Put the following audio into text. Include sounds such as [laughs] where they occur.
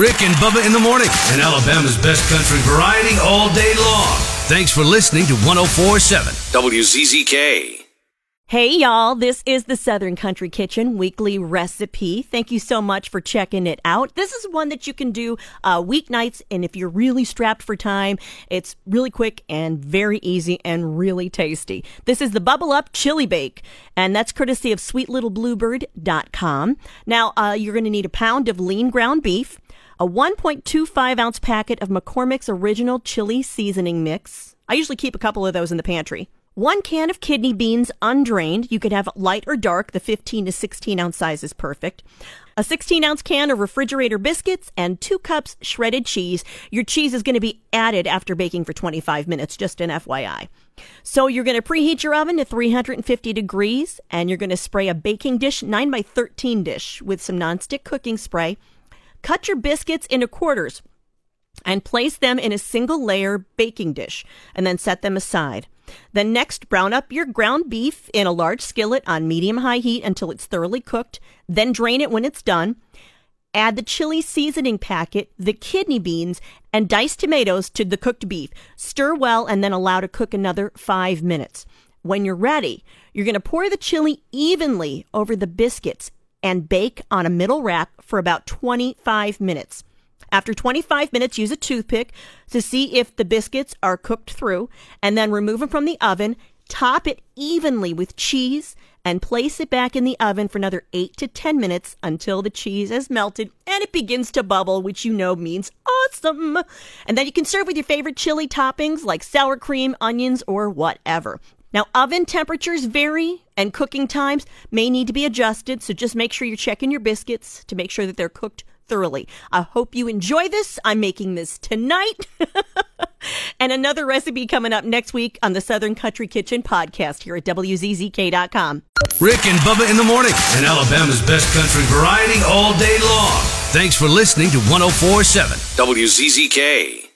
Rick and Bubba in the morning, and Alabama's best country variety all day long. Thanks for listening to 1047 WZZK. Hey y'all, this is the Southern Country Kitchen weekly recipe. Thank you so much for checking it out. This is one that you can do uh, weeknights, and if you're really strapped for time, it's really quick and very easy and really tasty. This is the Bubble Up Chili Bake, and that's courtesy of SweetLittleBluebird.com. Now, uh, you're going to need a pound of lean ground beef, a 1.25 ounce packet of McCormick's Original Chili Seasoning Mix. I usually keep a couple of those in the pantry one can of kidney beans undrained. You could have light or dark. The 15 to 16 ounce size is perfect. A 16 ounce can of refrigerator biscuits and two cups shredded cheese. Your cheese is going to be added after baking for 25 minutes, just an FYI. So you're going to preheat your oven to 350 degrees and you're going to spray a baking dish, 9 by 13 dish, with some nonstick cooking spray. Cut your biscuits into quarters and place them in a single layer baking dish and then set them aside. Then next, brown up your ground beef in a large skillet on medium high heat until it's thoroughly cooked. Then drain it when it's done. Add the chili seasoning packet, the kidney beans, and diced tomatoes to the cooked beef. Stir well and then allow to cook another five minutes. When you're ready, you're going to pour the chili evenly over the biscuits and bake on a middle rack for about 25 minutes. After 25 minutes, use a toothpick to see if the biscuits are cooked through and then remove them from the oven. Top it evenly with cheese and place it back in the oven for another 8 to 10 minutes until the cheese has melted and it begins to bubble, which you know means awesome. And then you can serve with your favorite chili toppings like sour cream, onions, or whatever. Now, oven temperatures vary and cooking times may need to be adjusted, so just make sure you're checking your biscuits to make sure that they're cooked thoroughly. I hope you enjoy this. I'm making this tonight. [laughs] and another recipe coming up next week on the Southern Country Kitchen podcast here at WZZK.com. Rick and Bubba in the morning, and Alabama's best country variety all day long. Thanks for listening to 1047 WZZK.